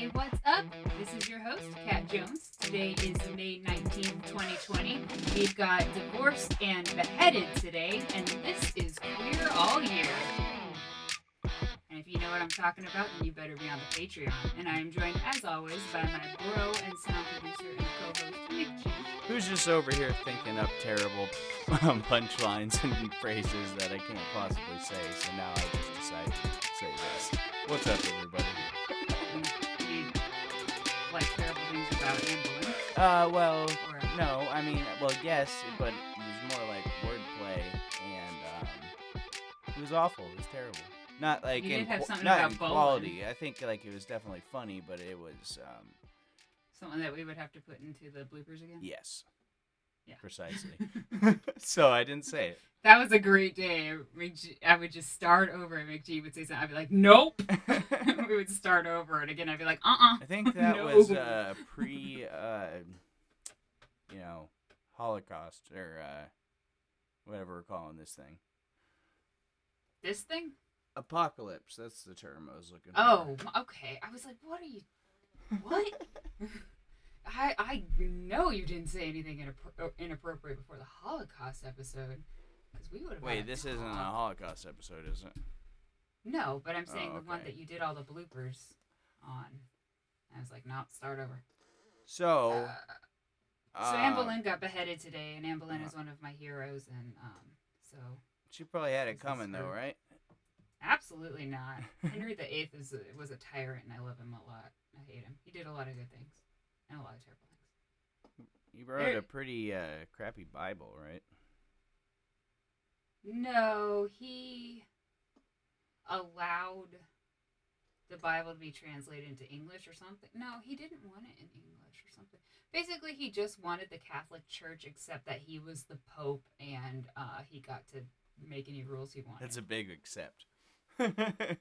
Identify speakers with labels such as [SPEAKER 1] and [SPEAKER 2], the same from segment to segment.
[SPEAKER 1] Hey, what's up? This is your host, Kat Jones. Today is May 19th, 2020. We've got divorced and beheaded today, and this is Queer All Year. And if you know what I'm talking about, then you better be on the Patreon. And I am joined, as always, by my bro and sound producer and co-host, Nick G.
[SPEAKER 2] Who's just over here thinking up terrible um, punchlines and phrases that I can't possibly say, so now I just decide to say this. What's up, everybody? Uh, well, no, I mean, well, yes, but it was more like wordplay, and um, it was awful. It was terrible. Not like
[SPEAKER 1] You
[SPEAKER 2] in
[SPEAKER 1] have
[SPEAKER 2] qu-
[SPEAKER 1] something
[SPEAKER 2] not
[SPEAKER 1] about
[SPEAKER 2] in
[SPEAKER 1] bowling.
[SPEAKER 2] quality. I think like it was definitely funny, but it was um,
[SPEAKER 1] something that we would have to put into the bloopers again?
[SPEAKER 2] yes,
[SPEAKER 1] Yeah.
[SPEAKER 2] precisely. so I didn't say it.
[SPEAKER 1] That was a great day. McG- I would just start over, and McG would say something. I'd be like, "Nope." we would start over, and again, I'd be like, "Uh-uh."
[SPEAKER 2] I think that
[SPEAKER 1] No.
[SPEAKER 2] was uh, pre, uh, you know, Holocaust or uh, whatever we're calling this thing.
[SPEAKER 1] This thing?
[SPEAKER 2] Apocalypse. That's the term I was looking
[SPEAKER 1] Oh, okay. I was like, "What are you? What?" I I know you didn't say anything inappro- uh, inappropriate before the Holocaust episode, because we would have.
[SPEAKER 2] Wait, this isn't a Holocaust episode, is it?
[SPEAKER 1] No, but I'm saying
[SPEAKER 2] Oh,
[SPEAKER 1] the one that you did all the bloopers on. I was like, "No, start over."
[SPEAKER 2] So,
[SPEAKER 1] Uh, so
[SPEAKER 2] um,
[SPEAKER 1] Anne Boleyn got beheaded today, and Anne Boleyn is one of my heroes, and um, so
[SPEAKER 2] she probably had it coming though, right?
[SPEAKER 1] absolutely not. Henry the Eighth is a, was a tyrant, and I love him a lot. I hate him. He did a lot of good things and a lot of terrible things.
[SPEAKER 2] You wrote
[SPEAKER 1] There-
[SPEAKER 2] a pretty uh, crappy Bible, right?
[SPEAKER 1] No, he allowed the Bible to be translated into English or something. No, he didn't want it in English or something. Basically, he just wanted the Catholic Church, except that he was the Pope and uh, he got to make any rules he wanted.
[SPEAKER 2] That's a big accept.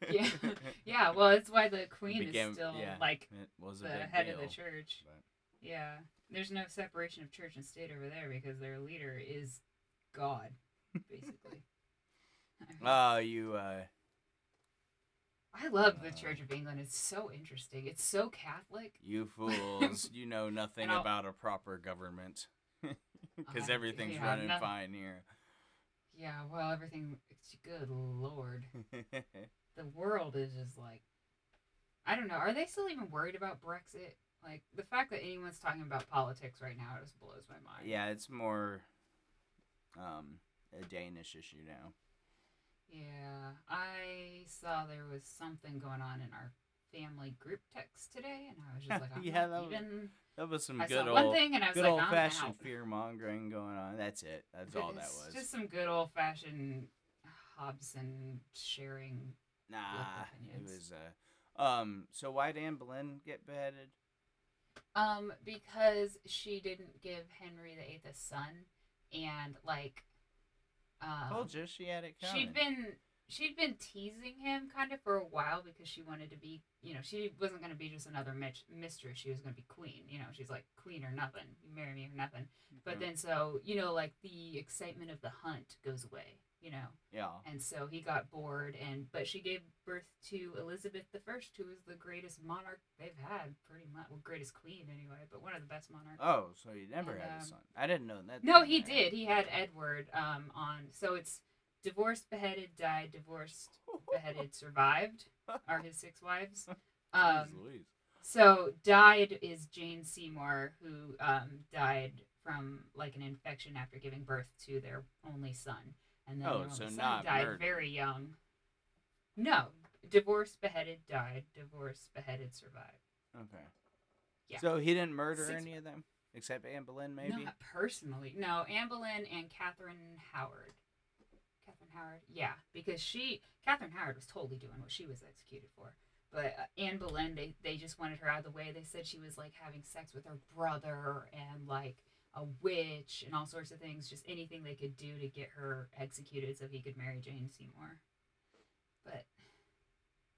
[SPEAKER 1] Yeah, yeah. Well, it's why the Queen
[SPEAKER 2] Became-
[SPEAKER 1] is still
[SPEAKER 2] yeah,
[SPEAKER 1] like the head
[SPEAKER 2] deal,
[SPEAKER 1] of the church.
[SPEAKER 2] but-
[SPEAKER 1] Yeah, there's no separation of church and state over there because their leader is God, basically.
[SPEAKER 2] Oh, you. Uh,
[SPEAKER 1] I love the
[SPEAKER 2] uh,
[SPEAKER 1] Church of England. It's so interesting. It's so Catholic.
[SPEAKER 2] You fools, you know nothing about a proper government. Because everything's
[SPEAKER 1] yeah,
[SPEAKER 2] running
[SPEAKER 1] nothing-
[SPEAKER 2] fine here.
[SPEAKER 1] Yeah, well, everything. Good lord. The world is just like, I don't know. Are they still even worried about Brexit? Like the fact that anyone's talking about politics right now just blows my mind.
[SPEAKER 2] yeah, it's more um, a Danish issue now.
[SPEAKER 1] Yeah, I saw there was something going on in our family group text today, and I was just like, I'm
[SPEAKER 2] Yeah,
[SPEAKER 1] not
[SPEAKER 2] that was
[SPEAKER 1] even.
[SPEAKER 2] That was some
[SPEAKER 1] I
[SPEAKER 2] good
[SPEAKER 1] one
[SPEAKER 2] old,
[SPEAKER 1] thing and I was
[SPEAKER 2] good
[SPEAKER 1] like,
[SPEAKER 2] old fashioned fear mongering going on. That's it. That's all that was.
[SPEAKER 1] Just some good old fashioned Hobson sharing.
[SPEAKER 2] Nah, it was. Uh, um. So why did Anne Boleyn get beheaded?
[SPEAKER 1] Um, because she didn't give Henry VIII a son, and like, um,
[SPEAKER 2] Told you she had it coming.
[SPEAKER 1] she'd been she'd been teasing him kind of for a while because she wanted to be you know she wasn't going to be just another mitch- mistress she was going to be queen you know she's like queen or nothing you marry me or nothing but
[SPEAKER 2] Mhm.
[SPEAKER 1] then so you know like the excitement of the hunt goes away you know
[SPEAKER 2] yeah.
[SPEAKER 1] and so he got bored and but she gave birth to elizabeth the first who was the greatest monarch they've had pretty much well greatest queen anyway but one of the best monarchs
[SPEAKER 2] Oh, so he never
[SPEAKER 1] And,
[SPEAKER 2] had
[SPEAKER 1] um,
[SPEAKER 2] a son. I didn't know that.
[SPEAKER 1] no, he did. He had Edward um, on. So it's divorced, beheaded, died, divorced, beheaded, survived are his six wives. Um, so died is Jane Seymour, who um, died from like an infection after giving birth to their only son, and then
[SPEAKER 2] Oh, so
[SPEAKER 1] son
[SPEAKER 2] not
[SPEAKER 1] died
[SPEAKER 2] murdered.
[SPEAKER 1] very young. No, divorced, beheaded, died, divorced, beheaded, survived.
[SPEAKER 2] Okay.
[SPEAKER 1] Yeah.
[SPEAKER 2] So he didn't murder
[SPEAKER 1] Six-
[SPEAKER 2] any of them except Anne Boleyn, maybe.
[SPEAKER 1] Not personally. No, Anne Boleyn and Catherine Howard. Catherine Howard, yeah, because she, Catherine Howard, was totally doing what she was executed for. But uh, Anne Boleyn, they, they just wanted her out of the way. They said she was like having sex with her brother and like a witch and all sorts of things. Just anything they could do to get her executed so he could marry Jane Seymour. But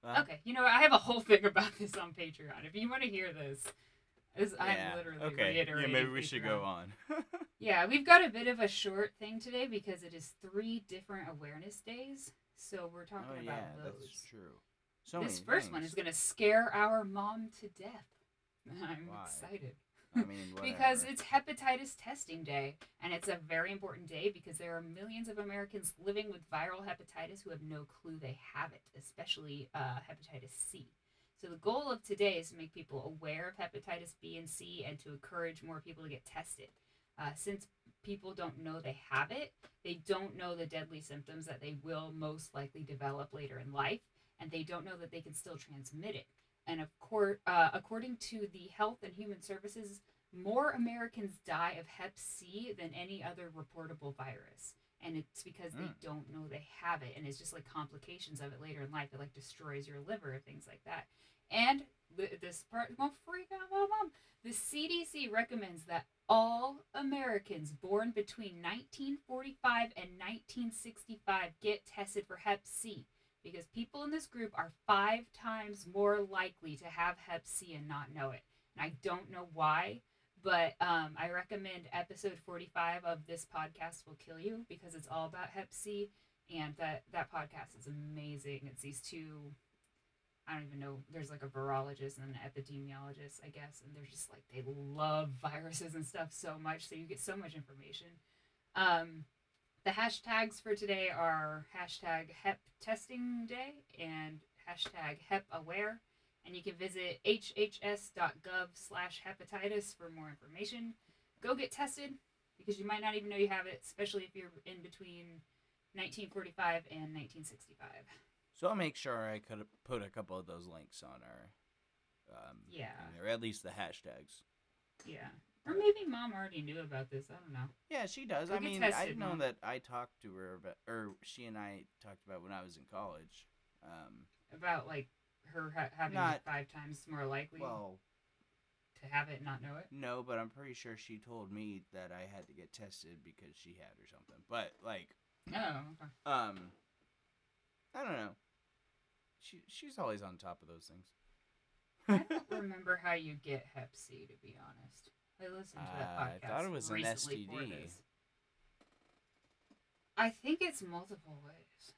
[SPEAKER 2] Well,
[SPEAKER 1] okay, you know I have a whole thing about this on Patreon. If you want to hear this, this
[SPEAKER 2] yeah,
[SPEAKER 1] I'm literally
[SPEAKER 2] okay.
[SPEAKER 1] reiterating.
[SPEAKER 2] Yeah, maybe we should go on.
[SPEAKER 1] Yeah, we've got a bit of a short thing today because it is three different awareness days. So we're talking
[SPEAKER 2] oh
[SPEAKER 1] about
[SPEAKER 2] yeah,
[SPEAKER 1] those.
[SPEAKER 2] that's true. So
[SPEAKER 1] this first one is going to scare our mom to death. I'm
[SPEAKER 2] Why?
[SPEAKER 1] excited.
[SPEAKER 2] I mean,
[SPEAKER 1] because it's hepatitis testing day and it's a very important day because there are millions of americans living with viral hepatitis who have no clue they have it especially uh, hepatitis c. So the goal of today is to make people aware of hepatitis b and c and to encourage more people to get tested. Uh, since people don't know they have it they don't know the deadly symptoms that they will most likely develop later in life and they don't know that they can still transmit it and of course, uh, according to the Health and Human Services, more Americans die of Hep C than any other reportable virus. And it's because they
[SPEAKER 2] Mm.
[SPEAKER 1] don't know they have it, and it's just like complications of it later in life. It like destroys your liver, and things like that. And this part won't freak out my mom. The CDC recommends that all Americans born between 1945 and 1965 get tested for Hep C because people in this group are five times more likely to have Hep C and not know it. And I don't know why, but um, I recommend episode 45 of this podcast will kill you because it's all about Hep C, and that that podcast is amazing. It's these two. I don't even know. There's like a virologist and an epidemiologist, I guess, and they're just like they love viruses and stuff so much, so you get so much information. Um, the hashtags for today are hashtag hep testing day and hashtag hep aware and you can visit hhs.gov slash hepatitis for more information go get tested because you might not even know you have it especially if you're in between 1945 and 1965
[SPEAKER 2] So I'll make sure I could put a couple of those links on our, um,
[SPEAKER 1] Yeah.
[SPEAKER 2] there, at least the hashtags.
[SPEAKER 1] yeah or maybe mom already knew about this i don't know
[SPEAKER 2] Yeah, she does.
[SPEAKER 1] Go
[SPEAKER 2] I mean,
[SPEAKER 1] tested,
[SPEAKER 2] I've known
[SPEAKER 1] Mom.
[SPEAKER 2] that I talked to her about, or she and I talked about when I was in college. Um,
[SPEAKER 1] about like her ha- having
[SPEAKER 2] Not-
[SPEAKER 1] it five times more likely
[SPEAKER 2] well,
[SPEAKER 1] to have it and not know it
[SPEAKER 2] no, but I'm pretty sure she told me that I had to get tested because she had or something. But like,
[SPEAKER 1] oh okay.
[SPEAKER 2] um, I don't know. She she's always on top of those things.
[SPEAKER 1] I don't remember how you get Hep C, to be honest. I listened to that
[SPEAKER 2] Uh, I thought it was an STD.
[SPEAKER 1] I think it's multiple ways.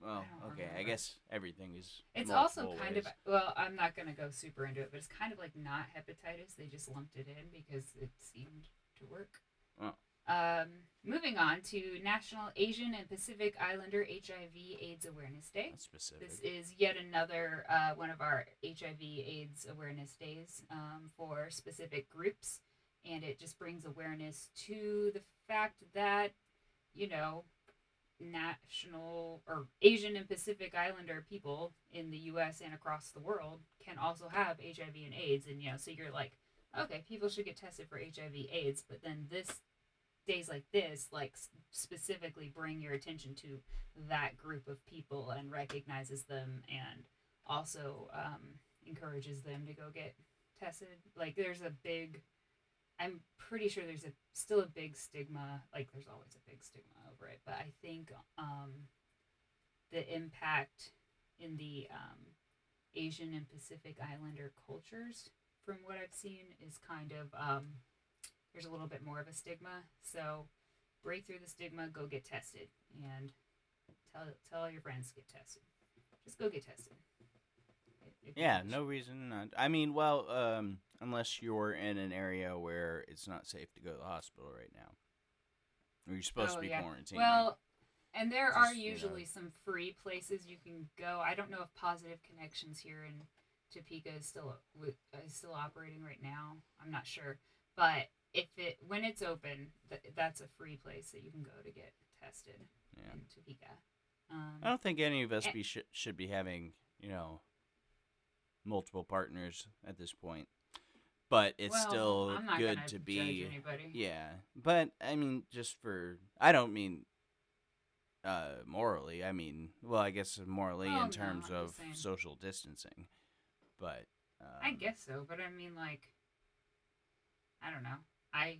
[SPEAKER 2] Well,
[SPEAKER 1] don't
[SPEAKER 2] okay, I guess everything is.
[SPEAKER 1] It's also kind
[SPEAKER 2] ways.
[SPEAKER 1] of well, I'm not gonna go super into it, but it's kind of like not hepatitis. They just lumped it in because it seemed to work.
[SPEAKER 2] Oh.
[SPEAKER 1] Um, moving on to National Asian and Pacific Islander HIV/AIDS Awareness Day.
[SPEAKER 2] That's specific.
[SPEAKER 1] This is yet another uh, one of our HIV/AIDS awareness days um, for specific groups, and it just brings awareness to the fact that, you know, national or Asian and Pacific Islander people in the U.S. and across the world can also have HIV and AIDS, and you know, so you're like, okay, people should get tested for HIV/AIDS, but then this days like this like specifically bring your attention to that group of people and recognizes them and also um, encourages them to go get tested. Like there's a big i'm pretty sure there's a still a big stigma like there's always a big stigma over it but i think um, the impact in the um, asian and pacific islander cultures from what i've seen is kind of um, there's a little bit more of a stigma so break through the stigma go get tested and tell tell all your friends to get tested just go get tested
[SPEAKER 2] Yeah, no reason not. I mean, well, um, unless you're in an area where it's not safe to go to the hospital right now, or you're supposed
[SPEAKER 1] Oh,
[SPEAKER 2] to be
[SPEAKER 1] yeah.
[SPEAKER 2] quarantined.
[SPEAKER 1] Well, and there are
[SPEAKER 2] Just, you know.
[SPEAKER 1] usually some free places you can go. I don't know if Positive Connections here in Topeka is still is still operating right now. I'm not sure, but if it when it's open, th- that's a free place that you can go to get tested
[SPEAKER 2] yeah.
[SPEAKER 1] in Topeka. Um,
[SPEAKER 2] I don't think any of us
[SPEAKER 1] eh.
[SPEAKER 2] be sh- should be having, you know, multiple partners at this point. But it's
[SPEAKER 1] well,
[SPEAKER 2] still
[SPEAKER 1] I'm not
[SPEAKER 2] good to
[SPEAKER 1] judge
[SPEAKER 2] be.
[SPEAKER 1] anybody.
[SPEAKER 2] Yeah, but I mean, just for I don't mean uh morally. I mean, well, I guess morally
[SPEAKER 1] Oh,
[SPEAKER 2] in terms
[SPEAKER 1] I'm
[SPEAKER 2] of social distancing. But um,
[SPEAKER 1] I guess so, but I mean, like, I don't know. I,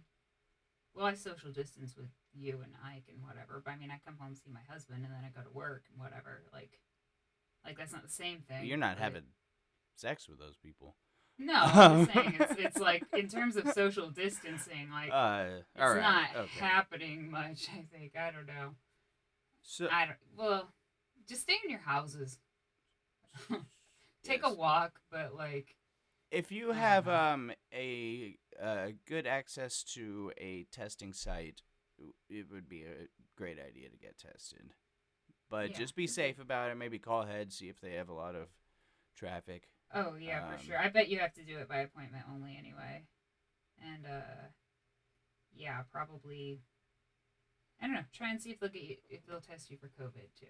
[SPEAKER 1] well, I social distance with you and Ike and whatever. But I mean, I come home see my husband and then I go to work and whatever. Like, like that's not the same thing.
[SPEAKER 2] you're not having sex with those people.
[SPEAKER 1] No, I'm just saying it's it's like in terms of social distancing, like
[SPEAKER 2] Uh,
[SPEAKER 1] it's
[SPEAKER 2] all right.
[SPEAKER 1] not
[SPEAKER 2] okay.
[SPEAKER 1] happening much. I think I don't know.
[SPEAKER 2] so
[SPEAKER 1] I don't. Well, just stay in your houses. Take a walk, but like
[SPEAKER 2] If you have um a uh, good access to a testing site, it would be a great idea to get tested. But
[SPEAKER 1] Yeah.
[SPEAKER 2] just be safe about it. Maybe call ahead, see if they have a lot of traffic.
[SPEAKER 1] oh yeah, for
[SPEAKER 2] Um,
[SPEAKER 1] sure. I bet you have to do it by appointment only anyway. And uh yeah, probably I don't know. Try and see if they'll get you if they'll test you for COVID too.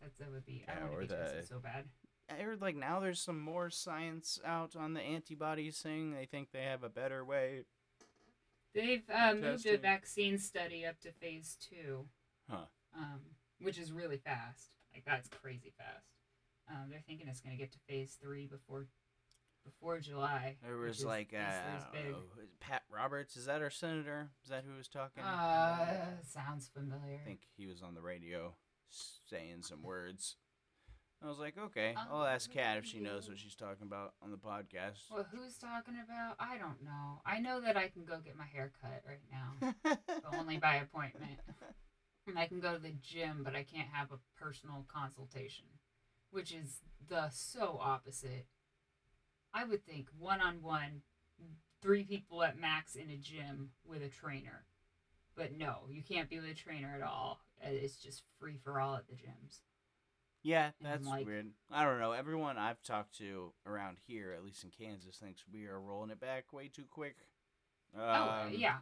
[SPEAKER 1] That's that would be I
[SPEAKER 2] Yeah,
[SPEAKER 1] don't want to be
[SPEAKER 2] the-
[SPEAKER 1] tested so bad.
[SPEAKER 2] I heard like now there's some more science out on the antibodies thing. They think they have a better way.
[SPEAKER 1] They've uh, moved a vaccine study up to phase two,
[SPEAKER 2] Huh.
[SPEAKER 1] um, which is really fast. Like that's crazy fast. Um, they're thinking it's going to get to phase three before before July.
[SPEAKER 2] There was
[SPEAKER 1] is-
[SPEAKER 2] like uh,
[SPEAKER 1] is-
[SPEAKER 2] I
[SPEAKER 1] is
[SPEAKER 2] don't
[SPEAKER 1] big.
[SPEAKER 2] know, Pat Roberts. Is that our senator? Is that who was talking?
[SPEAKER 1] Uh, sounds familiar.
[SPEAKER 2] I think he was on the radio saying some words. I was like, okay, I'll ask Kat if she knows what she's talking about on the podcast.
[SPEAKER 1] Well, who's talking about? I don't know. I know that I can go get my hair cut right now, but only by appointment. And I can go to the gym, but I can't have a personal consultation, which is the so opposite. I would think one on one, three people at max in a gym with a trainer. But no, you can't be with a trainer at all. Uh, It's just free for all at the gyms.
[SPEAKER 2] Yeah, that's
[SPEAKER 1] like-
[SPEAKER 2] weird. I don't know. Everyone I've talked to around here, at least in Kansas, thinks we are rolling it back way too quick. Um,
[SPEAKER 1] oh, yeah.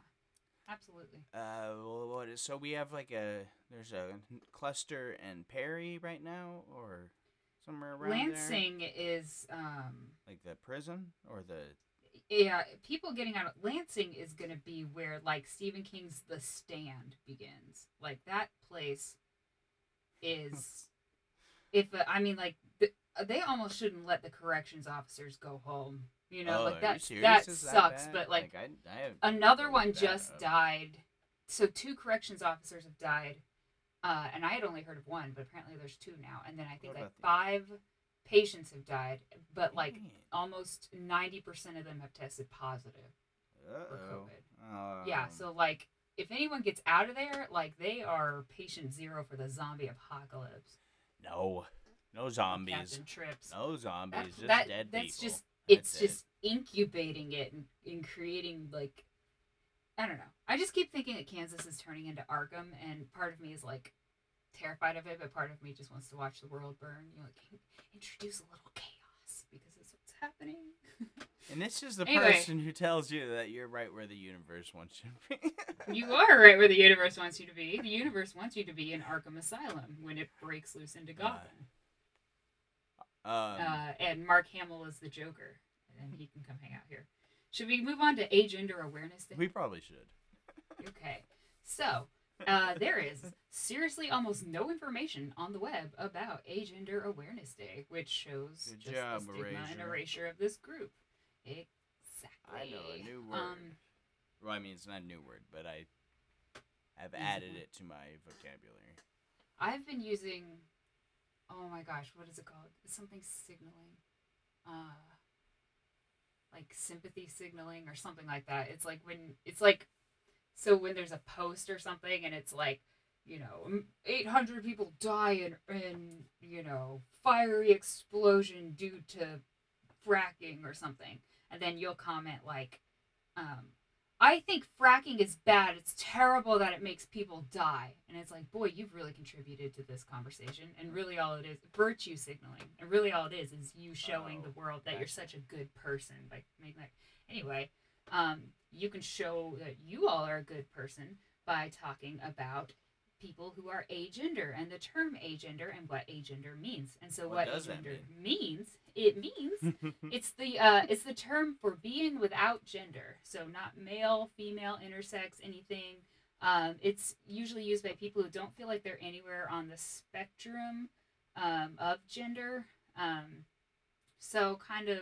[SPEAKER 1] Absolutely.
[SPEAKER 2] Uh, what is so we have like a there's a cluster in Perry right now, or somewhere around
[SPEAKER 1] Lansing is um
[SPEAKER 2] like the prison or the
[SPEAKER 1] yeah, people getting out of Lansing is going to be where like Stephen King's The Stand begins. Like that place is if uh, I mean like the, they almost shouldn't let the corrections officers go home. You know,
[SPEAKER 2] oh,
[SPEAKER 1] like that that
[SPEAKER 2] Is
[SPEAKER 1] sucks, but like,
[SPEAKER 2] I, I
[SPEAKER 1] another one just
[SPEAKER 2] up.
[SPEAKER 1] died. So two corrections officers have died. Uh, and I had only heard of one, but apparently there's two now. And then I think like
[SPEAKER 2] about the-
[SPEAKER 1] five patients have died, but like
[SPEAKER 2] Dang.
[SPEAKER 1] almost 90% of them have tested positive.
[SPEAKER 2] Uh-oh.
[SPEAKER 1] Yeah,
[SPEAKER 2] Um,
[SPEAKER 1] so like if anyone gets out of there, like they are patient zero for the zombie apocalypse.
[SPEAKER 2] No, no zombies,
[SPEAKER 1] Captain Trips.
[SPEAKER 2] no zombies,
[SPEAKER 1] That-
[SPEAKER 2] just
[SPEAKER 1] that-
[SPEAKER 2] dead
[SPEAKER 1] that's
[SPEAKER 2] people.
[SPEAKER 1] just it's
[SPEAKER 2] That's it.
[SPEAKER 1] just incubating it and, and creating like I don't know. I just keep thinking that Kansas is turning into Arkham, and part of me is like terrified of it, but part of me just wants to watch the world burn. You know, like introduce a little chaos because that's what's happening.
[SPEAKER 2] And this is the
[SPEAKER 1] Anyway.
[SPEAKER 2] person who tells you that you're right where the universe wants you to be.
[SPEAKER 1] You are right where the universe wants you to be. The universe wants you to be in Arkham Asylum when it breaks loose into Gotham.
[SPEAKER 2] um,
[SPEAKER 1] Uh, and Mark Hamill is the Joker, and he can come hang out here. Should we move on to Agender Awareness Day?
[SPEAKER 2] we probably should.
[SPEAKER 1] Okay, so uh, there is seriously almost no information on the web about Agender Awareness Day, which shows
[SPEAKER 2] Good
[SPEAKER 1] just
[SPEAKER 2] job,
[SPEAKER 1] the stigma and
[SPEAKER 2] Erasure.
[SPEAKER 1] erasure of this group. Exactly.
[SPEAKER 2] I know a new word.
[SPEAKER 1] Um,
[SPEAKER 2] well, I mean, it's not a new word, but I have added it to my vocabulary.
[SPEAKER 1] I've been using. Oh my gosh, what is it called? It's something signaling. Uh, like sympathy signaling or something like that. It's like when it's like, so when there's a post or something and it's like, you know, 800 people die in, in you know, fiery explosion due to fracking or something. And then you'll comment like, um, I think fracking is bad. It's terrible that it makes people die. And it's like, boy, you've really contributed to this conversation. And really, all it is virtue signaling. And really, all it is is you showing
[SPEAKER 2] Oh,
[SPEAKER 1] the world that you're such a good person by making that. Anyway, um, you can show that you all are a good person by talking about people who are agender and the term agender and what agender means. And so,
[SPEAKER 2] What
[SPEAKER 1] what, agender means, it means it's the uh, it's the term for being without gender, so not male, female, intersex, anything. Um, it's usually used by people who don't feel like they're anywhere on the spectrum um, of gender. Um, so kind of,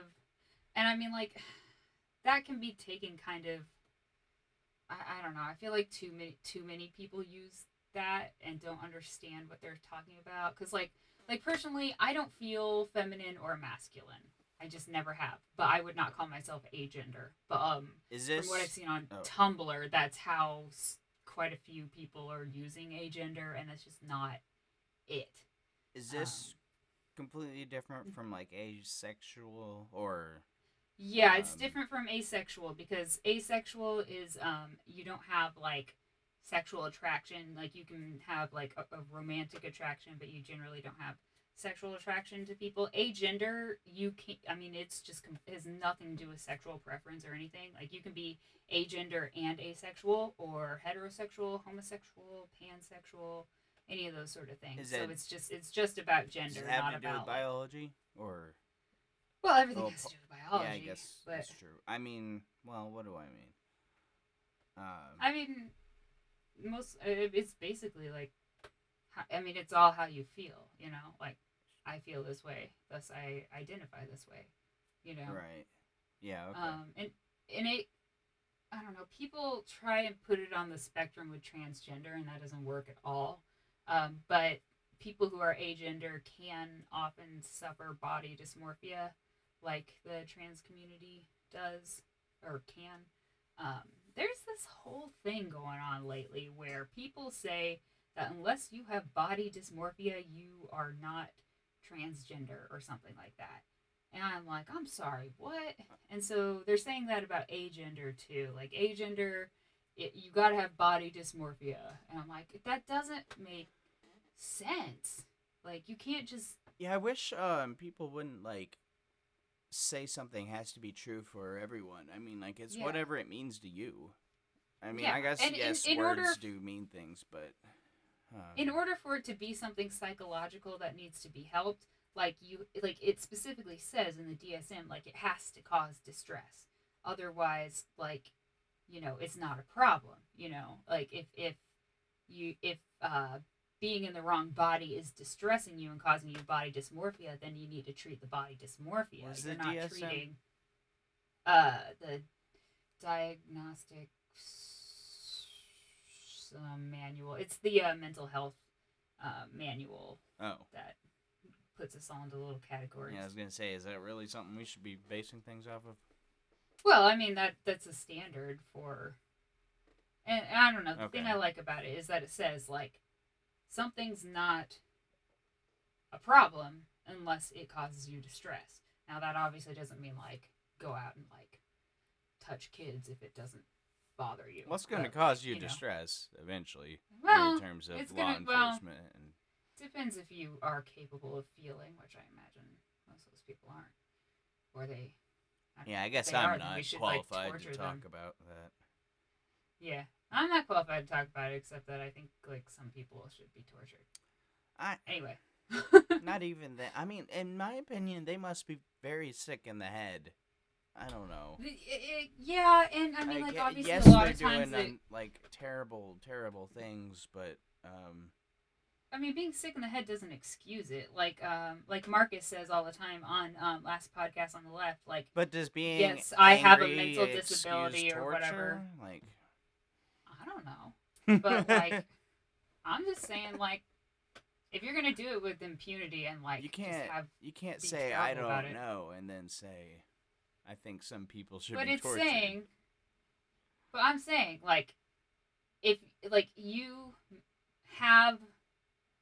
[SPEAKER 1] and I mean like that can be taken kind of. I, I don't know. I feel like too many too many people use that and don't understand what they're talking about. Cause like like personally, I don't feel feminine or masculine. I just never have. But I would not call myself a gender But um,
[SPEAKER 2] Is this
[SPEAKER 1] from what I've seen on
[SPEAKER 2] oh.
[SPEAKER 1] Tumblr, that's how s- quite a few people are using a gender and that's just not it.
[SPEAKER 2] is this completely different from like asexual or
[SPEAKER 1] Yeah, it's
[SPEAKER 2] Um,
[SPEAKER 1] different from asexual because asexual is um you don't have like sexual attraction. Like you can have like a, a romantic attraction, but you generally don't have sexual attraction to people. Agender, you can not I mean it's just it has nothing to do with sexual preference or anything. Like you can be agender and asexual or heterosexual, homosexual, pansexual, any of those sort of things. So it's just it's just about
[SPEAKER 2] does
[SPEAKER 1] gender,
[SPEAKER 2] it have
[SPEAKER 1] not
[SPEAKER 2] to do with
[SPEAKER 1] about
[SPEAKER 2] biology or
[SPEAKER 1] well, everything
[SPEAKER 2] Well,
[SPEAKER 1] has to do with biology. yeah.
[SPEAKER 2] I guess
[SPEAKER 1] but
[SPEAKER 2] that's true. I mean, well, what do I mean? Um,
[SPEAKER 1] I mean, most uh, it's basically like, I mean, it's all how you feel. You know, like I feel this way, thus I identify this way. You know,
[SPEAKER 2] right. Yeah. Okay.
[SPEAKER 1] um, and and it, I don't know. People try and put it on the spectrum with transgender, and that doesn't work at all. Um, but people who are agender can often suffer body dysmorphia, like the trans community does or can. Um, there's this whole thing going on lately where people say that unless you have body dysmorphia, you are not transgender or something like that. And I'm like, I'm sorry, what? And so they're saying that about agender too. Like agender, it, you got to have body dysmorphia. And I'm like, that doesn't make sense. Like you can't just
[SPEAKER 2] yeah, I wish um people wouldn't like say something has to be true for everyone. I mean, like it's
[SPEAKER 1] Yeah.
[SPEAKER 2] whatever it means to you. I mean,
[SPEAKER 1] Yeah,
[SPEAKER 2] I guess
[SPEAKER 1] and in-
[SPEAKER 2] yes,
[SPEAKER 1] in
[SPEAKER 2] words
[SPEAKER 1] order-
[SPEAKER 2] do mean things, but um,
[SPEAKER 1] in order for it to be something psychological that needs to be helped like you like it specifically says in the dsm like it has to cause distress otherwise like you know it's not a problem you know like if if you if uh being in the wrong body is distressing you and causing you body dysmorphia then you need to treat the body dysmorphia
[SPEAKER 2] What's
[SPEAKER 1] you're not
[SPEAKER 2] DSM?
[SPEAKER 1] treating uh the diagnostic um, manual it's the uh, mental health uh, manual
[SPEAKER 2] oh,
[SPEAKER 1] that puts us all into little categories.
[SPEAKER 2] yeah, I was gonna say, is that really something we should be basing things off of?
[SPEAKER 1] Well, I mean that that's a standard for, and, and I don't know. The thing I like about it is that it says like something's not a problem unless it causes you distress. Now that obviously doesn't mean like go out and like touch kids if it doesn't bother you.
[SPEAKER 2] What's going to cause you,
[SPEAKER 1] you know.
[SPEAKER 2] distress eventually
[SPEAKER 1] Well,
[SPEAKER 2] in terms of
[SPEAKER 1] it's
[SPEAKER 2] law
[SPEAKER 1] gonna- well,
[SPEAKER 2] enforcement? and
[SPEAKER 1] depends if you are capable of feeling, which I imagine most of those people aren't, or they. I
[SPEAKER 2] yeah, I guess I'm
[SPEAKER 1] then
[SPEAKER 2] not
[SPEAKER 1] we should, like,
[SPEAKER 2] qualified to talk
[SPEAKER 1] them.
[SPEAKER 2] about that.
[SPEAKER 1] Yeah, I'm not qualified to talk about it, except that I think like some people should be tortured.
[SPEAKER 2] I
[SPEAKER 1] Anyway.
[SPEAKER 2] not even that. I mean, in my opinion, they must be very sick in the head. I don't know.
[SPEAKER 1] The- i- i- yeah, and I mean, like,
[SPEAKER 2] ye-
[SPEAKER 1] obviously,
[SPEAKER 2] yes,
[SPEAKER 1] a lot
[SPEAKER 2] they're
[SPEAKER 1] of times,
[SPEAKER 2] doing um, like terrible, terrible things, but um,
[SPEAKER 1] I mean, being sick in the head doesn't excuse it. Like, um, like Marcus says all the time on um last podcast on the left, like,
[SPEAKER 2] but does being
[SPEAKER 1] Yes, I have a mental disability or whatever.
[SPEAKER 2] Like,
[SPEAKER 1] I don't know, but like, I'm just saying, like, if you're gonna do it with impunity and like,
[SPEAKER 2] you can't
[SPEAKER 1] have,
[SPEAKER 2] you can't say I don't know and then say I think some people should
[SPEAKER 1] but
[SPEAKER 2] be
[SPEAKER 1] it's
[SPEAKER 2] tortured.
[SPEAKER 1] saying, but I'm saying, like, if like you have,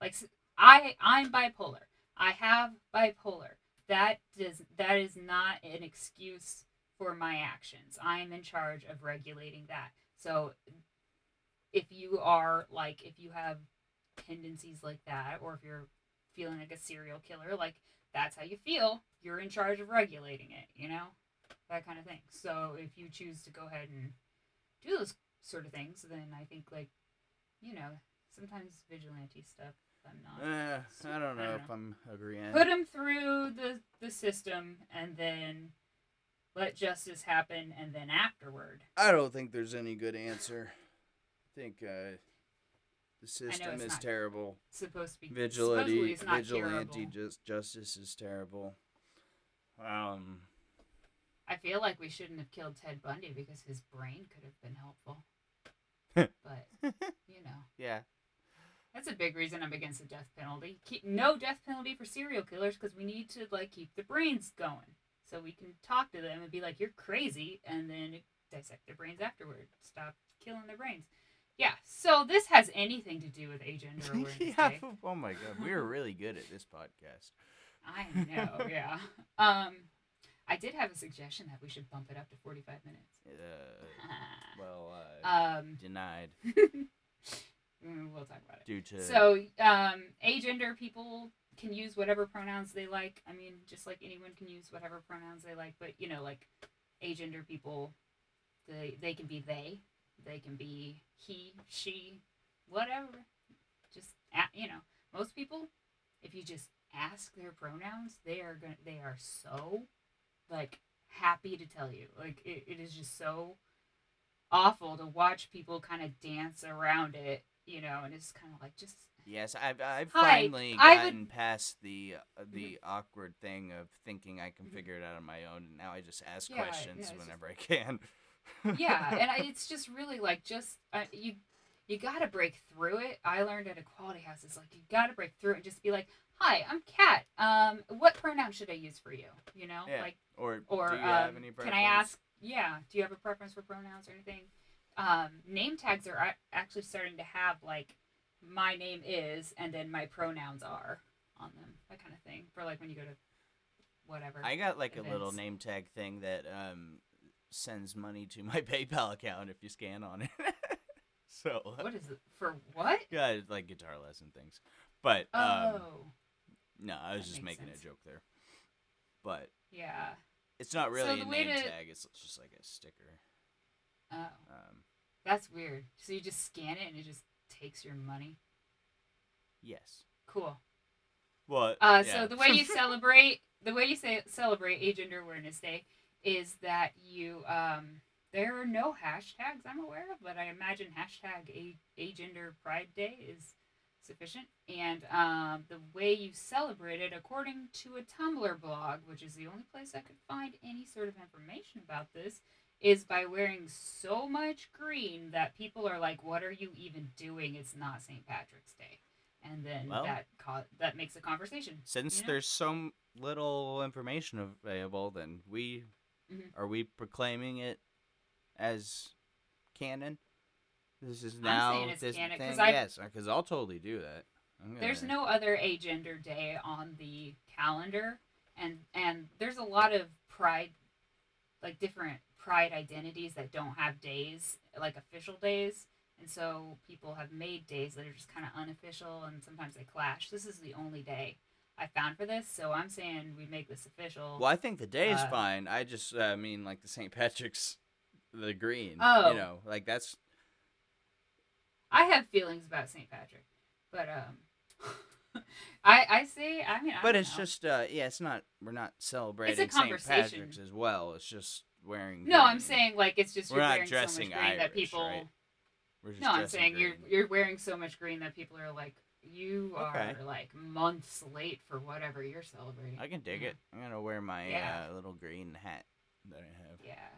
[SPEAKER 1] like, I I'm bipolar. I have bipolar. That does that is not an excuse for my actions. I am in charge of regulating that. So if you are like if you have tendencies like that or if you're feeling like a serial killer, like that's how you feel, you're in charge of regulating it, you know? That kind of thing. So if you choose to go ahead and do those sort of things, then I think like you know, sometimes vigilante stuff I'm not
[SPEAKER 2] Uh, I don't
[SPEAKER 1] I
[SPEAKER 2] know
[SPEAKER 1] don't
[SPEAKER 2] if I'm agreeing.
[SPEAKER 1] put them through the the system and then let justice happen and then afterward
[SPEAKER 2] I don't think there's any good answer. I think uh, the system is
[SPEAKER 1] not
[SPEAKER 2] terrible.
[SPEAKER 1] supposed to be
[SPEAKER 2] Vigilante,
[SPEAKER 1] supposedly it's not
[SPEAKER 2] vigilante
[SPEAKER 1] curable.
[SPEAKER 2] just justice is terrible. Um,
[SPEAKER 1] I feel like we shouldn't have killed Ted Bundy because his brain could have been helpful. but you know,
[SPEAKER 2] yeah,
[SPEAKER 1] that's a big reason I'm against the death penalty. Keep no death penalty for serial killers because we need to like keep the brains going so we can talk to them and be like, "You're crazy," and then dissect their brains afterward. Stop killing their brains. Yeah. So this has anything to do with agender awareness
[SPEAKER 2] yeah.
[SPEAKER 1] day.
[SPEAKER 2] Oh my god, we are really good at this podcast.
[SPEAKER 1] I know, yeah. Um, I did have a suggestion that we should bump it up to 45 minutes.
[SPEAKER 2] Uh, well, uh,
[SPEAKER 1] um,
[SPEAKER 2] denied
[SPEAKER 1] mm, we'll talk about it.
[SPEAKER 2] due to.
[SPEAKER 1] So, um, agender people can use whatever pronouns they like. I mean, just like anyone can use whatever pronouns they like, but you know, like agender people, they they can be they, they can be he, she, whatever. Just you know, most people, if you just ask their pronouns, they are gonna they are so like happy to tell you. Like it, it is just so awful to watch people kind of dance around it, you know, and it's kind of like just
[SPEAKER 2] Yes, I've I've
[SPEAKER 1] Hi,
[SPEAKER 2] finally
[SPEAKER 1] I would-
[SPEAKER 2] gotten past the uh, the awkward thing of thinking I can
[SPEAKER 1] Mhm.
[SPEAKER 2] figure it out on my own, and now I just ask
[SPEAKER 1] Yeah, no,
[SPEAKER 2] questions
[SPEAKER 1] it's just-
[SPEAKER 2] whenever I can.
[SPEAKER 1] Yeah and I, it's just really like just uh, you you gotta break through it. I learned at Equality House is like you gotta break through it and just be like hi i'm kat. Um what pronoun should i use for you? You know
[SPEAKER 2] Yeah.
[SPEAKER 1] like
[SPEAKER 2] or
[SPEAKER 1] or
[SPEAKER 2] do you
[SPEAKER 1] um,
[SPEAKER 2] have any
[SPEAKER 1] can i ask yeah do you have a preference for pronouns or anything? Um name tags are actually starting to have like my name is and then my pronouns are on them that kind of thing for like when you go to whatever
[SPEAKER 2] I got like a little name tag thing that um sends money to my PayPal account if you scan on it. so
[SPEAKER 1] what is it for what
[SPEAKER 2] yeah, like guitar lesson things. But um,
[SPEAKER 1] oh
[SPEAKER 2] no, I was
[SPEAKER 1] that
[SPEAKER 2] just making
[SPEAKER 1] sense.
[SPEAKER 2] a joke there. But
[SPEAKER 1] yeah
[SPEAKER 2] it's not really
[SPEAKER 1] the
[SPEAKER 2] a name
[SPEAKER 1] to-
[SPEAKER 2] tag; it's just like a sticker.
[SPEAKER 1] oh
[SPEAKER 2] Um,
[SPEAKER 1] That's weird. So you just scan it and it just takes your money.
[SPEAKER 2] yes.
[SPEAKER 1] Cool.
[SPEAKER 2] What?
[SPEAKER 1] Uh,
[SPEAKER 2] yeah.
[SPEAKER 1] So the way you celebrate, the way you say celebrate Agender Awareness Day is that you um, there are no hashtags I'm aware of, but I imagine hashtag A- Agender Pride Day is sufficient. And um, the way you celebrate it, according to a Tumblr blog, which is the only place I could find any sort of information about this, is by wearing so much green that people are like, "What are you even doing? It's not St. Patrick's Day." And then
[SPEAKER 2] Well-
[SPEAKER 1] that co- that makes a conversation.
[SPEAKER 2] Since
[SPEAKER 1] you know?
[SPEAKER 2] there's so little information available, then we
[SPEAKER 1] Mhm.
[SPEAKER 2] are we proclaiming it as canon. This is now this
[SPEAKER 1] canon,
[SPEAKER 2] thing.
[SPEAKER 1] I-
[SPEAKER 2] Yes, because I'll totally do that.
[SPEAKER 1] There's no other agender day on the calendar, and and there's a lot of pride, like different pride identities that don't have days, like official days, and so people have made days that are just kind of unofficial, and sometimes they clash. This is the only day I found for this, so I'm saying we make this official.
[SPEAKER 2] Well, I think the day is
[SPEAKER 1] Uh,
[SPEAKER 2] fine. I just uh, mean like the St. Patrick's, the green.
[SPEAKER 1] Oh.
[SPEAKER 2] You know, like that's
[SPEAKER 1] I have feelings about St. Patrick, but um, I I say I mean I
[SPEAKER 2] But it's
[SPEAKER 1] know.
[SPEAKER 2] just uh yeah, it's not we're not celebrating St. Patrick's as well. It's just wearing
[SPEAKER 1] no, I'm saying like it's just
[SPEAKER 2] We're not
[SPEAKER 1] wearing so much
[SPEAKER 2] dressing
[SPEAKER 1] green that
[SPEAKER 2] Irish,
[SPEAKER 1] people.
[SPEAKER 2] right? We're just
[SPEAKER 1] No, I'm
[SPEAKER 2] dressing
[SPEAKER 1] saying you're you're wearing so much green that people are like you
[SPEAKER 2] Okay.
[SPEAKER 1] are like months late for whatever you're celebrating.
[SPEAKER 2] I can dig
[SPEAKER 1] Yeah.
[SPEAKER 2] it. I'm gonna wear my
[SPEAKER 1] Yeah.
[SPEAKER 2] uh, little green hat that I have.
[SPEAKER 1] Yeah,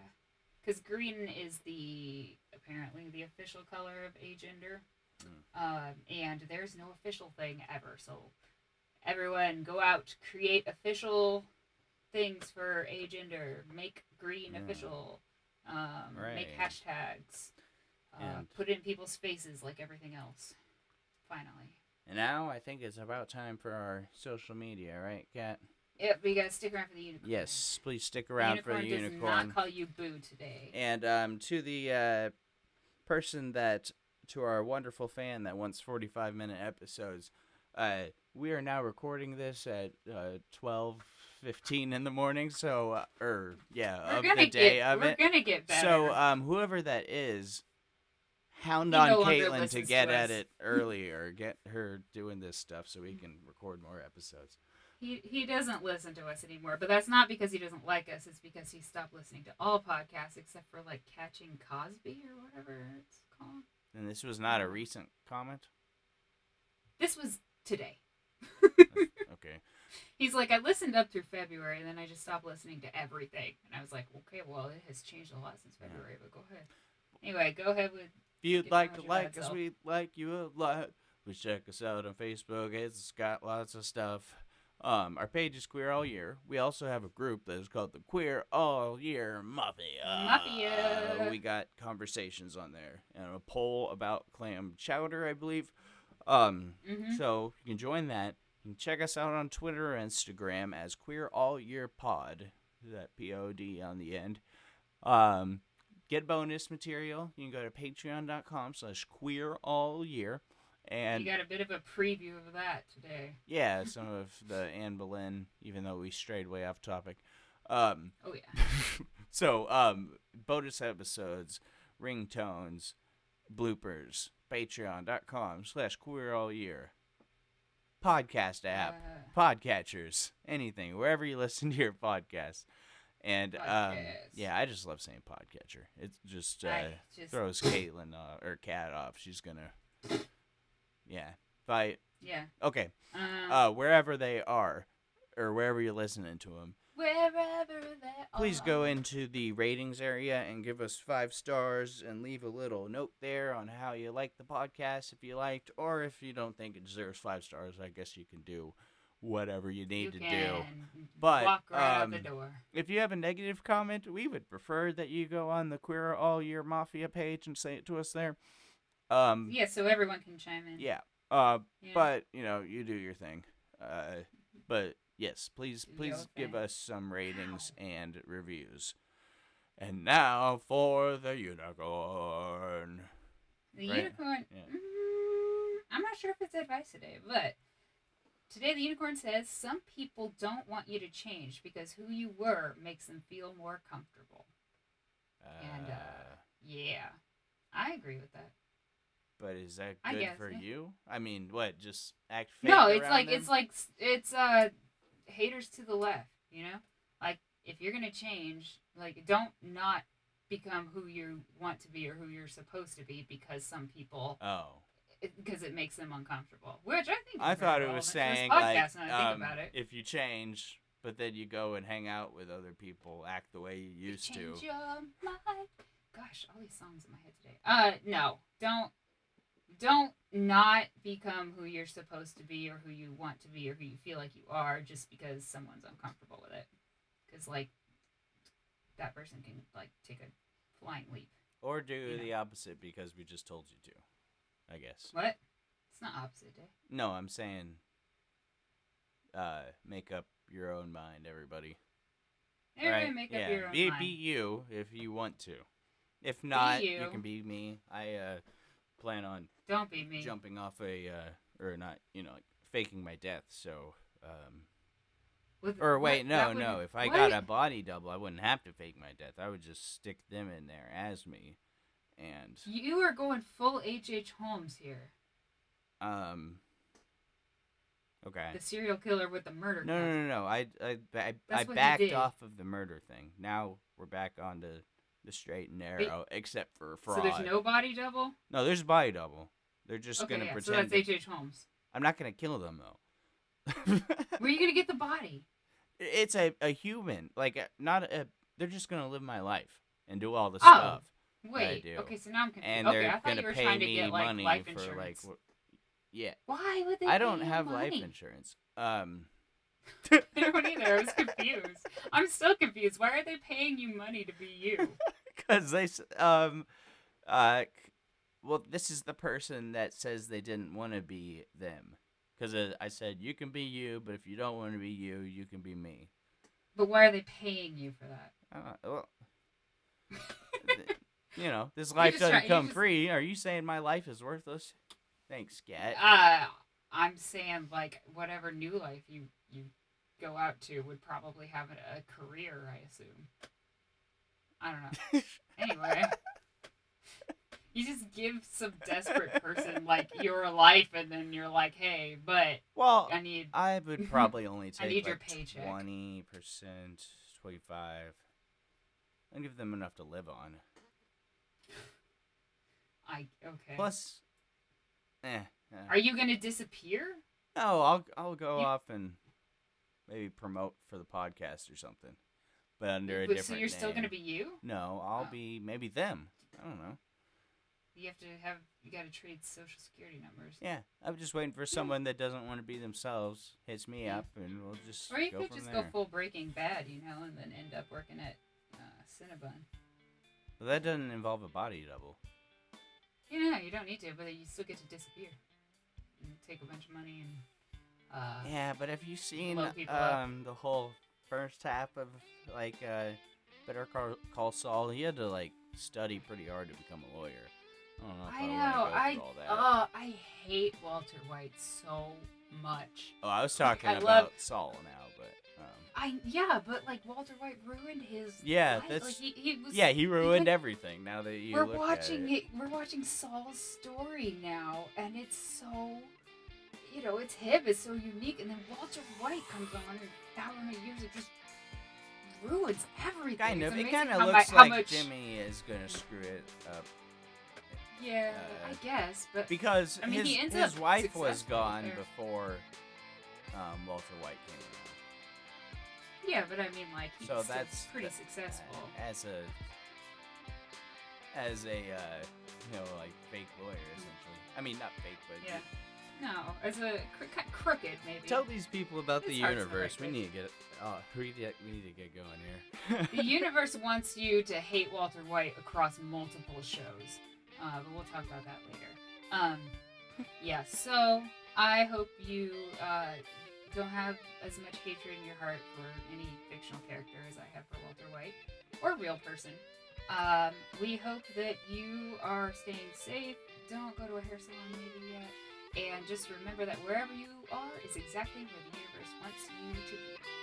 [SPEAKER 1] because green is the apparently the official color of agender,
[SPEAKER 2] Mm.
[SPEAKER 1] um, and there's no official thing ever. So everyone go out, create official things for agender, make green
[SPEAKER 2] Yeah.
[SPEAKER 1] official, um, make hashtags, uh, put in people's faces like everything else. Finally.
[SPEAKER 2] And now I think it's about time for our social media, right, Kat?
[SPEAKER 1] Yep, we gotta stick around for the unicorn.
[SPEAKER 2] Yes, please stick around
[SPEAKER 1] unicorn
[SPEAKER 2] for the
[SPEAKER 1] does
[SPEAKER 2] unicorn.
[SPEAKER 1] not call you boo today.
[SPEAKER 2] And um, to the uh, person that, to our wonderful fan that wants 45 minute episodes, uh, we are now recording this at uh, 12 15 in the morning. So, uh, or yeah,
[SPEAKER 1] we're
[SPEAKER 2] of the day
[SPEAKER 1] get.
[SPEAKER 2] of
[SPEAKER 1] we're
[SPEAKER 2] it.
[SPEAKER 1] gonna get better.
[SPEAKER 2] So, um, whoever that is, hound on
[SPEAKER 1] no
[SPEAKER 2] Caitlin to get
[SPEAKER 1] to
[SPEAKER 2] at it earlier, get her doing this stuff so we mm. can record more episodes.
[SPEAKER 1] He he doesn't listen to us anymore, but that's not because he doesn't like us. It's because he stopped listening to all podcasts except for like Catching Cosby or whatever it's called.
[SPEAKER 2] And this was not a um, recent comment.
[SPEAKER 1] This was today.
[SPEAKER 2] Okay.
[SPEAKER 1] He's like, I listened up through February, and then I just stopped listening to everything. And I was like, okay, well, it has changed a lot since
[SPEAKER 2] Yeah.
[SPEAKER 1] February, but go ahead. Anyway, go ahead with.
[SPEAKER 2] If you'd like to
[SPEAKER 1] with your bad
[SPEAKER 2] like us,
[SPEAKER 1] self.
[SPEAKER 2] we like you a lot. Please check us out on Facebook. It's got lots of stuff. Um, our page is Queer All Year. We also have a group that is called the Queer All Year Mafia.
[SPEAKER 1] Mafia.
[SPEAKER 2] we got conversations on there and a poll about clam chowder, I believe. Um,
[SPEAKER 1] hmm
[SPEAKER 2] so you can join that. You can check us out on Twitter or Instagram as Queer All Year Pod. That P O D on the end. Um, get bonus material. You can go to patreon.com slash queer all year. And
[SPEAKER 1] you got a bit of a preview of that today.
[SPEAKER 2] yeah, some of the Anne Boleyn, even though we strayed way off topic. Um,
[SPEAKER 1] Oh yeah.
[SPEAKER 2] so, um, bonus episodes, ringtones, bloopers, patreon.com slash queer all year. Podcast app,
[SPEAKER 1] Uh,
[SPEAKER 2] podcatchers, anything, wherever you listen to your podcast. And um, yeah, I just love saying podcatcher. It just uh,
[SPEAKER 1] I just
[SPEAKER 2] throws Caitlin uh, or Cat off. She's gonna, yeah. But
[SPEAKER 1] yeah.
[SPEAKER 2] okay,
[SPEAKER 1] Um,
[SPEAKER 2] uh, wherever they are, or wherever you're listening to them,
[SPEAKER 1] wherever they are, please
[SPEAKER 2] go into the ratings area and give us five stars and leave a little note there on how you like the podcast if you liked, or if you don't think it deserves five stars, I guess you can do whatever you need
[SPEAKER 1] You
[SPEAKER 2] to do. But,
[SPEAKER 1] walk right out the
[SPEAKER 2] um,
[SPEAKER 1] door.
[SPEAKER 2] If you have a negative comment, we would prefer that you go on the Queer All Year Mafia page and say it to us there. Um,
[SPEAKER 1] Yeah, so everyone can chime in.
[SPEAKER 2] yeah. Uh,
[SPEAKER 1] know?
[SPEAKER 2] but you know, you do your thing. Uh, but yes, please, please give us some ratings and reviews. And now for the unicorn.
[SPEAKER 1] the
[SPEAKER 2] right,
[SPEAKER 1] unicorn.
[SPEAKER 2] yeah.
[SPEAKER 1] Mm, I'm not sure if it's advice today, but today the unicorn says some people don't want you to change because who you were makes them feel more comfortable. And, uh,
[SPEAKER 2] Uh,
[SPEAKER 1] Yeah, I agree with that.
[SPEAKER 2] but is that good
[SPEAKER 1] guess,
[SPEAKER 2] for
[SPEAKER 1] yeah.
[SPEAKER 2] you? I mean, what? Just act fake
[SPEAKER 1] no, it's like
[SPEAKER 2] them?
[SPEAKER 1] it's like it's uh haters to the left, you know? Like if you're going to change, like don't not become who you want to be or who you're supposed to be because some people
[SPEAKER 2] Oh.
[SPEAKER 1] Because it makes them uncomfortable. Which I think
[SPEAKER 2] I thought it was
[SPEAKER 1] to
[SPEAKER 2] saying
[SPEAKER 1] podcast
[SPEAKER 2] like
[SPEAKER 1] I think
[SPEAKER 2] um,
[SPEAKER 1] about it.
[SPEAKER 2] if you change, but then you go and hang out with other people, act the way you used to.
[SPEAKER 1] Change your mind. Gosh, all these songs in my head today. Uh, no, don't, don't not become who you're supposed to be or who you want to be or who you feel like you are just because someone's uncomfortable with it. Because like, that person can like take a flying leap.
[SPEAKER 2] Or do
[SPEAKER 1] You know.
[SPEAKER 2] the opposite because we just told you to. I guess.
[SPEAKER 1] What? It's not opposite day.
[SPEAKER 2] No, I'm saying uh make up your own mind, everybody.
[SPEAKER 1] Everybody
[SPEAKER 2] right?
[SPEAKER 1] make
[SPEAKER 2] yeah.
[SPEAKER 1] up your own
[SPEAKER 2] be,
[SPEAKER 1] mind.
[SPEAKER 2] be you if you want to. If not, you.
[SPEAKER 1] you.
[SPEAKER 2] can be me. I uh plan on
[SPEAKER 1] Don't be me.
[SPEAKER 2] jumping off a uh or not, you know, like faking my death, so um
[SPEAKER 1] With-
[SPEAKER 2] or
[SPEAKER 1] what?
[SPEAKER 2] wait, no, no. If I
[SPEAKER 1] what?
[SPEAKER 2] got a body double, I wouldn't have to fake my death. I would just stick them in there as me. And
[SPEAKER 1] You are going full H. H. Holmes here.
[SPEAKER 2] um Okay.
[SPEAKER 1] The serial killer with the murder.
[SPEAKER 2] No, no, no, no. I, I, I, I
[SPEAKER 1] That's what you
[SPEAKER 2] backed off of the murder thing. Now we're back onto the straight and narrow, except for fraud.
[SPEAKER 1] So there's no body double.
[SPEAKER 2] No, there's a body double. They're just
[SPEAKER 1] okay,
[SPEAKER 2] gonna
[SPEAKER 1] yeah. So that's
[SPEAKER 2] that-
[SPEAKER 1] H. H. Holmes.
[SPEAKER 2] I'm not gonna kill them though.
[SPEAKER 1] Where are you gonna get the body?
[SPEAKER 2] it's a, a human, like not a. They're just gonna live my life and do all the
[SPEAKER 1] Oh,
[SPEAKER 2] stuff,
[SPEAKER 1] Wait. Okay, so now I'm confused.
[SPEAKER 2] and
[SPEAKER 1] okay,
[SPEAKER 2] they're
[SPEAKER 1] I thought
[SPEAKER 2] gonna
[SPEAKER 1] you were
[SPEAKER 2] pay
[SPEAKER 1] trying to
[SPEAKER 2] me
[SPEAKER 1] get like
[SPEAKER 2] money
[SPEAKER 1] life
[SPEAKER 2] for
[SPEAKER 1] insurance.
[SPEAKER 2] like. Yeah,
[SPEAKER 1] Why would they?
[SPEAKER 2] I don't have life insurance. Um.
[SPEAKER 1] I don't either. I was confused. I'm still confused. Why are they paying you money to be you?
[SPEAKER 2] because they um uh well this is the person that says they didn't want to be them because uh, i said you can be you but if you don't want to be you you can be me
[SPEAKER 1] But why are they paying you for that?
[SPEAKER 2] uh, well, you know this life doesn't
[SPEAKER 1] try-
[SPEAKER 2] come
[SPEAKER 1] just-
[SPEAKER 2] free are you saying my life is worthless thanks scat
[SPEAKER 1] Uh, I'm saying like whatever new life you you go out to would probably have a, a career. I assume. I don't know. Anyway. You just give some desperate person like your life, and then you're like, "Hey, but
[SPEAKER 2] well
[SPEAKER 1] I need
[SPEAKER 2] i would probably only
[SPEAKER 1] I
[SPEAKER 2] take
[SPEAKER 1] need your
[SPEAKER 2] like
[SPEAKER 1] paycheck.
[SPEAKER 2] 20% 25 and give them enough to live on
[SPEAKER 1] I okay."
[SPEAKER 2] plus eh, eh.
[SPEAKER 1] Are you gonna disappear?
[SPEAKER 2] No, I'll I'll go
[SPEAKER 1] You-
[SPEAKER 2] off and maybe promote for the podcast or something, but under a
[SPEAKER 1] But-
[SPEAKER 2] different.
[SPEAKER 1] so you're still gonna be you?
[SPEAKER 2] No, I'll
[SPEAKER 1] Oh.
[SPEAKER 2] be maybe them. I don't know.
[SPEAKER 1] You have to have you got to trade social security numbers.
[SPEAKER 2] Yeah, I'm just waiting for someone that doesn't want to be themselves hits me
[SPEAKER 1] Yeah.
[SPEAKER 2] up, and we'll just
[SPEAKER 1] Or you
[SPEAKER 2] go
[SPEAKER 1] could just
[SPEAKER 2] there.
[SPEAKER 1] go full Breaking Bad, you know, and then end up working at uh, Cinnabon.
[SPEAKER 2] But that doesn't involve a body double.
[SPEAKER 1] You know, you don't need to, but you still get to disappear and take a bunch of money and Uh,
[SPEAKER 2] Yeah, but have you seen
[SPEAKER 1] blow people up.
[SPEAKER 2] um the whole first half of like uh Better Call, Call Saul? He had to like study pretty hard to become a lawyer. I don't know if
[SPEAKER 1] I
[SPEAKER 2] I,
[SPEAKER 1] know.
[SPEAKER 2] want to go
[SPEAKER 1] I oh, I hate Walter White so much.
[SPEAKER 2] oh, I was talking
[SPEAKER 1] I
[SPEAKER 2] about
[SPEAKER 1] love-
[SPEAKER 2] Saul now, but um,
[SPEAKER 1] I yeah, but like Walter White ruined his.
[SPEAKER 2] Yeah,
[SPEAKER 1] life.
[SPEAKER 2] that's-
[SPEAKER 1] like he, he was.
[SPEAKER 2] yeah, he ruined
[SPEAKER 1] could-
[SPEAKER 2] everything. Now that you
[SPEAKER 1] we're watching
[SPEAKER 2] at it.
[SPEAKER 1] it. We're watching Saul's story now, and it's so. You know, it's him. It's so unique, and then Walter White comes on, and however many years it just ruins everything.
[SPEAKER 2] Kind of. It kind of looks
[SPEAKER 1] how
[SPEAKER 2] like
[SPEAKER 1] much-
[SPEAKER 2] Jimmy is gonna screw it up
[SPEAKER 1] Yeah,
[SPEAKER 2] uh,
[SPEAKER 1] I guess, but
[SPEAKER 2] because
[SPEAKER 1] I mean,
[SPEAKER 2] his, his wife was gone
[SPEAKER 1] there.
[SPEAKER 2] before um, Walter White came around.
[SPEAKER 1] Yeah, but I mean, like he's
[SPEAKER 2] So that's
[SPEAKER 1] pretty
[SPEAKER 2] that-
[SPEAKER 1] successful.
[SPEAKER 2] uh, as a as a uh, you know like fake lawyer essentially. I mean not fake, but
[SPEAKER 1] Yeah. No, as a cr- crooked maybe.
[SPEAKER 2] Tell these people about the universe. We need to get oh we need, we need to get going here.
[SPEAKER 1] the universe wants you to hate Walter White across multiple shows, uh, but we'll talk about that later. Um, yeah, so I hope you uh, don't have as much hatred in your heart for any fictional character as I have for Walter White or real person. Um, we hope that you are staying safe. Don't go to a hair salon maybe yet. And just remember that wherever you are is exactly where the universe wants you to be.